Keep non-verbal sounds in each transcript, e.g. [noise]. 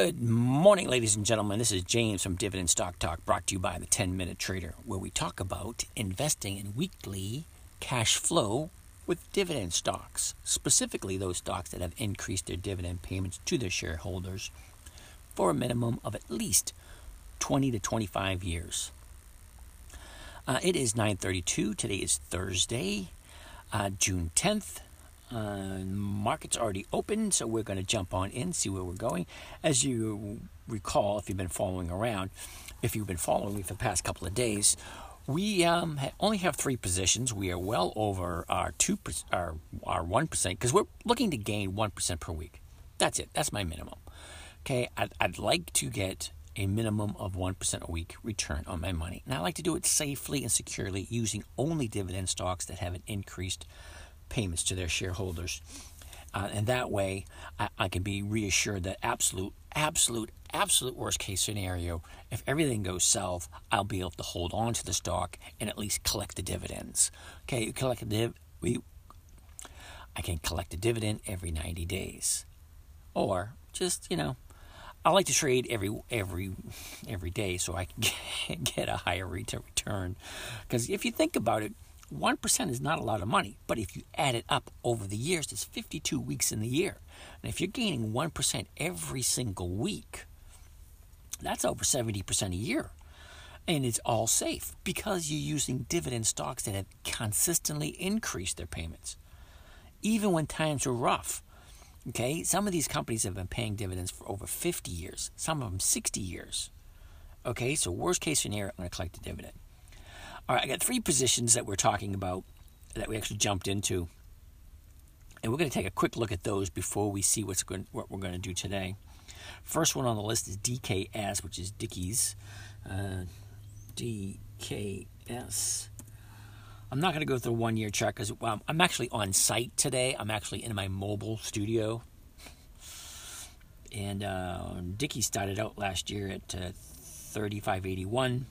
Good morning, ladies and gentlemen. This is James from Dividend Stock Talk, brought to you by the 10 Minute Trader, where we talk about investing in weekly cash flow with dividend stocks, specifically those stocks that have increased their dividend payments to their shareholders for a minimum of at least 20 to 25 years. Uh, it is 9:32. Today is Thursday, uh, June 10th. Uh, market's already open, so we're going to jump on in, see where we're going. As you recall, if you've been following around, if you've been following me for the past couple of days, we um, only have three positions. We are well over our two our our one percent because we're looking to gain one percent per week. That's it. That's my minimum. Okay, I'd, I'd like to get a minimum of 1% a week return on my money. And I like to do it safely and securely using only dividend stocks that have an increased payments to their shareholders. Uh, and that way, I, I, can be reassured that absolute, absolute, absolute worst case scenario, if everything goes south, I'll be able to hold on to the stock and at least collect the dividends. Okay, collect a div. We, I can collect a dividend every 90 days, or just you know, I like to trade every every every day so I can [laughs] get a higher return. Because if you think about it 1% is not a lot of money, but if you add it up over the years, there's 52 weeks in the year. And if you're gaining 1% every single week, that's over 70% a year. And it's all safe because you're using dividend stocks that have consistently increased their payments. Even when times are rough. Okay, some of these companies have been paying dividends for over 50 years, some of them 60 years. Okay, so worst case scenario, I'm going to collect a dividend. All right, I got three positions that we're talking about that we actually jumped into. And we're going to take a quick look at those before we see what's going, what we're going to do today. First one on the list is DKS, which is Dickies. Uh, DKS. I'm not going to go through one year chart because well, I'm actually on site today. I'm actually in my mobile studio. And uh, Dickies started out last year at uh, 3581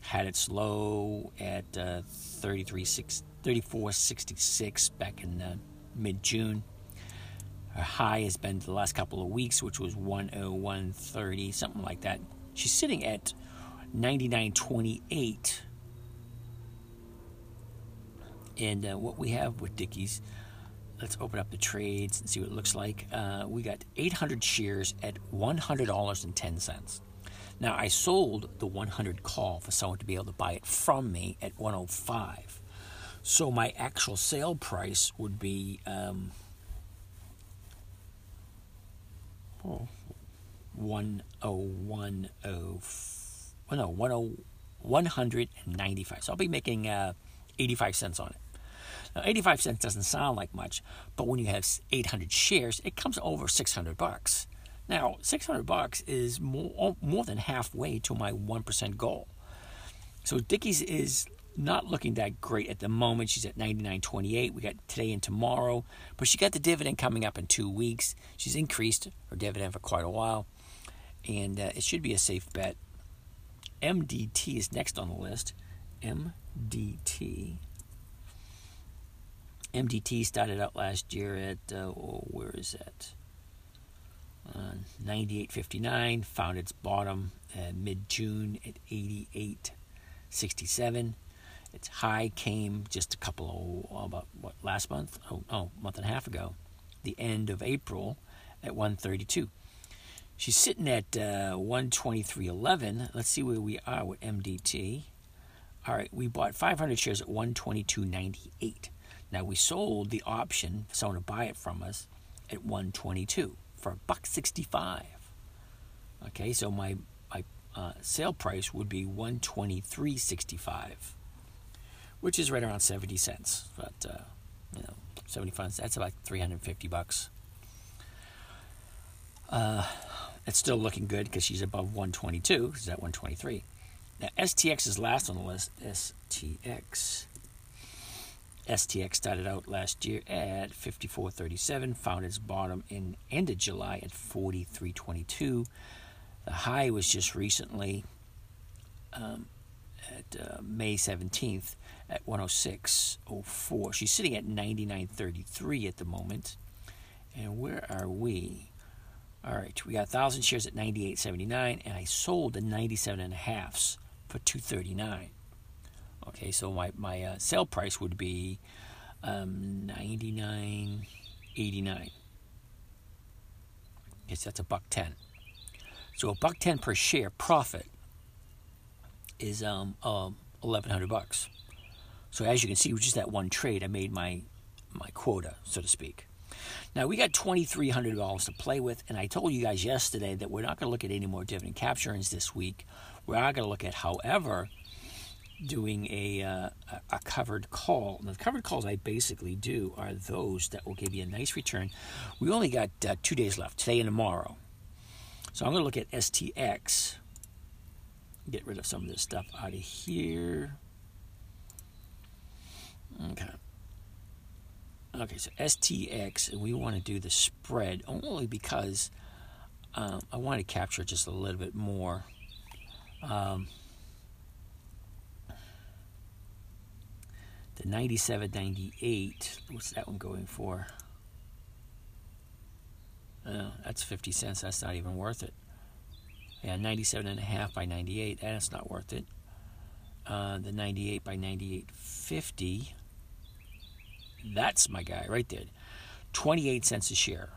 had its low at uh, 34.66 back in uh, mid June. Her high has been the last couple of weeks, which was 101.30, something like that. She's sitting at 99.28. And uh, what we have with Dickies, let's open up the trades and see what it looks like. Uh, we got 800 shares at $100.10. Now, I sold the 100 call for someone to be able to buy it from me at 105. So my actual sale price would be um, oh, 101 oh, no, 195. So I'll be making uh, 85 cents on it. Now, 85 cents doesn't sound like much, but when you have 800 shares, it comes over 600 bucks. Now, 600 bucks is more, more than halfway to my 1% goal. So Dickies is not looking that great at the moment. She's at 99.28. We got today and tomorrow, but she got the dividend coming up in two weeks. She's increased her dividend for quite a while, and uh, it should be a safe bet. MDT is next on the list. MDT. MDT started out last year at uh, oh, where is that? Uh, 98.59, found its bottom uh, mid June at 88.67. Its high came just a couple of, about what, last month? Oh, oh, month and a half ago, the end of April at 132. She's sitting at uh, 123.11. Let's see where we are with MDT. All right, we bought 500 shares at 122.98. Now we sold the option for someone to buy it from us at 122 for a buck sixty-five. Okay, so my my uh, sale price would be one twenty-three sixty-five, which is right around seventy cents. But uh, you know, seventy-five. That's about three hundred fifty bucks. Uh, it's still looking good because she's above 122. She's at 123. Now, STX is last on the list. STX. STX started out last year at 54.37, found its bottom in end of July at 43.22. The high was just recently um, at uh, May 17th at 106.04. She's sitting at 99.33 at the moment. And where are we? All right, we got 1,000 shares at 98.79, and I sold the 97 and a halfs for 239. Okay, so my, my uh, sale price would be um, 99.89. Yes, that's a buck 10. So a buck 10 per share profit is um, um 1100 bucks. So as you can see, with just that one trade, I made my my quota, so to speak. Now we got twenty three hundred dollars to play with, and I told you guys yesterday that we're not going to look at any more dividend capturings this week. We are going to look at, however, doing a uh, a covered call. Now, the covered calls I basically do are those that will give you a nice return. We only got uh, two days left, today and tomorrow. So I'm going to look at STX. Get rid of some of this stuff out of here. Okay. Okay, so STX, we want to do the spread only because um, I want to capture just a little bit more. Um, the 97.98, what's that one going for? That's 50 cents. That's not even worth it. Yeah, 97 and a half by 98. That's not worth it. Uh, the 98 by 98.50. That's my guy right there. 28 cents a share.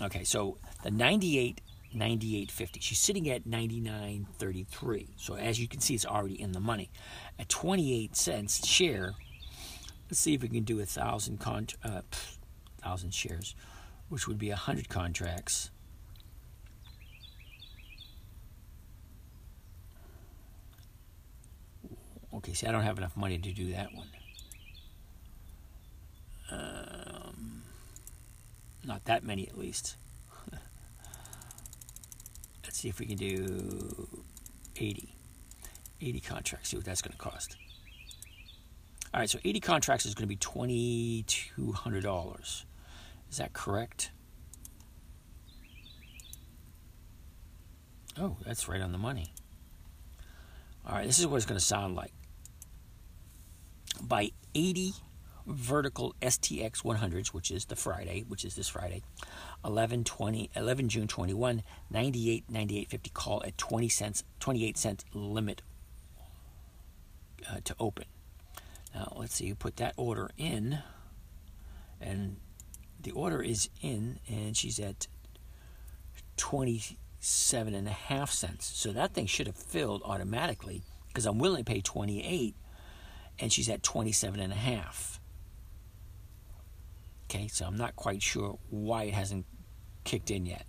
Okay, so the 98 98.50. She's sitting at 99.33. So as you can see, it's already in the money. At 28 cents share, let's see if we can do a thousand con uh, thousand shares, which would be a hundred contracts. Okay, see, I don't have enough money to do that one. Um, not that many, at least. [laughs] Let's see if we can do 80. 80 contracts, see what that's going to cost. All right, so 80 contracts is going to be $2,200. Is that correct? Oh, that's right on the money. All right, this is what it's going to sound like. Buy 80 vertical STX 100s, which is the Friday, which is this Friday, 11, 20, 11 June 21, 98, 98, 50 call at 20 cents, 28 cent limit uh, to open. Now let's see, you put that order in, and the order is in, and she's at 27 and a half cents. So that thing should have filled automatically because I'm willing to pay 28, and she's at 27 and a half. Okay, so I'm not quite sure why it hasn't kicked in yet.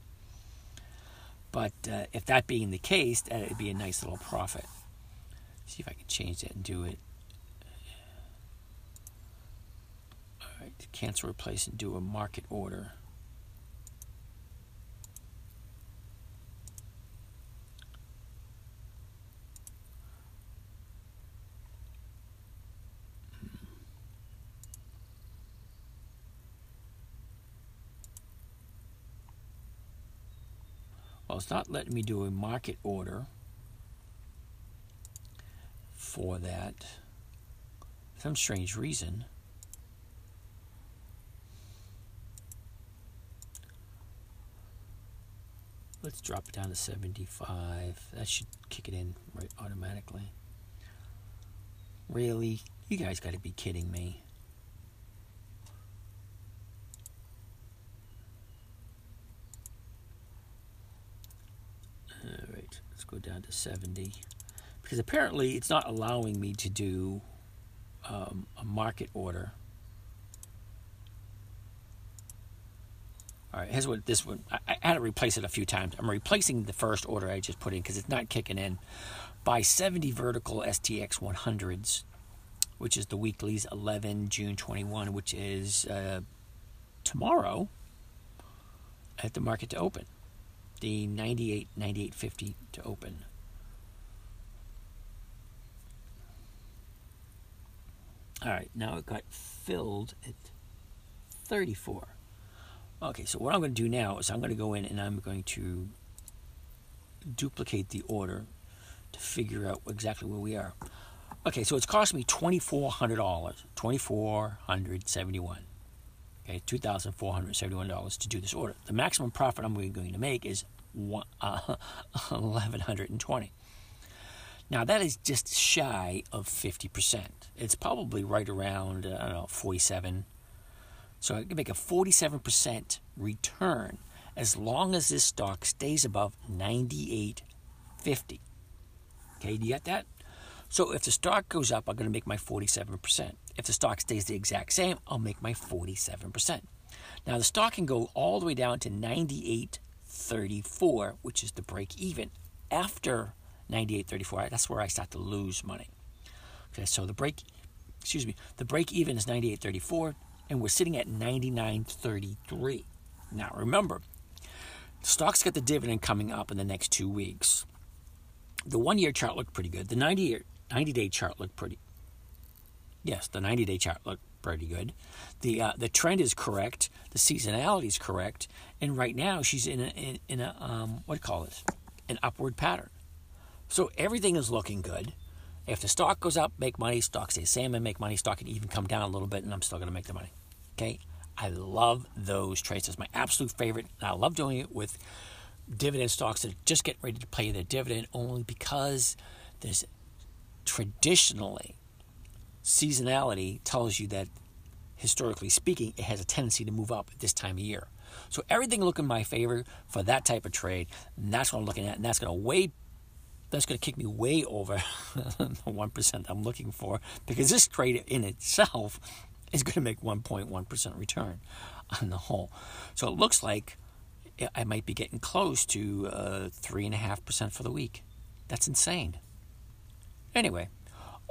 But uh, if that being the case, that would be a nice little profit. See if I can change that and do it. Right, cancel, replace, and do a market order. Well, it's not letting me do a market order for that. Some strange reason. Let's drop it down to 75. That should kick it in right automatically. Really? You guys got to be kidding me. Alright, let's go down to 70 because apparently it's not allowing me to do um, a market order. All right, here's what this one. I, I, had to replace it a few times. I'm replacing the first order I just put in because it's not kicking in. Buy 70 vertical STX 100s, which is the weeklies 11 June 21, which is uh, tomorrow at the market to open. the 98, 98.50 to open. All right, now it got filled at 34. Okay, so what I'm going to do now is I'm going to go in and I'm going to duplicate the order to figure out exactly where we are. Okay, so it's cost me $2,400, 2471 Okay, $2,471 to do this order. The maximum profit I'm going to make is one, [laughs] uh, 1120 Now, that is just shy of 50%. It's probably right around, I don't know, 47 So I can make a 47% return as long as this stock stays above 98.50. Okay, do you get that? So if the stock goes up, I'm going to make my 47%. If the stock stays the exact same, I'll make my 47%. Now the stock can go all the way down to 98.34, which is the break even. After 98.34, that's where I start to lose money. Okay, so the break, excuse me, the break even is 98.34, and we're sitting at 99.33. Now remember, stock's got the dividend coming up in the next two weeks. The one year chart looked pretty good. The 90 year 90 day chart looked pretty Yes, the 90 day chart looked pretty good. The uh, the trend is correct. The seasonality is correct. And right now she's in a in, in a um, what do you call it? An upward pattern. So everything is looking good. If the stock goes up, make money. Stock stays same and make money. Stock can even come down a little bit, and I'm still going to make the money. Okay, I love those trades. It's my absolute favorite. And I love doing it with dividend stocks that just get ready to pay their dividend only because there's traditionally seasonality tells you that historically speaking it has a tendency to move up at this time of year so everything look in my favor for that type of trade and that's what i'm looking at and that's going to way that's going to kick me way over [laughs] the 1% i'm looking for because this trade in itself is going to make 1.1% return on the whole so it looks like i might be getting close to uh, 3.5% for the week that's insane anyway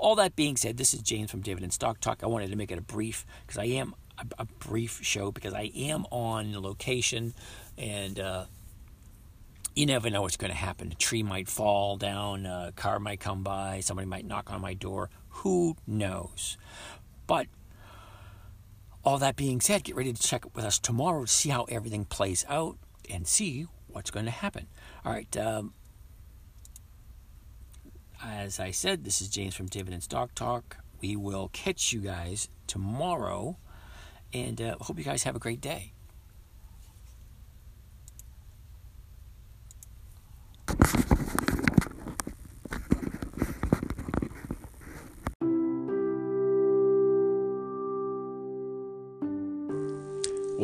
all that being said, this is James from Dividend Stock Talk. I wanted to make it a brief because I am a, brief show because I am on location and uh, you never know what's going to happen. A tree might fall down, a car might come by, somebody might knock on my door. Who knows? But all that being said, get ready to check with us tomorrow to see how everything plays out and see what's going to happen. All right. Um, as I said, this is James from Dividend Stock Talk. We will catch you guys tomorrow, and uh, hope you guys have a great day.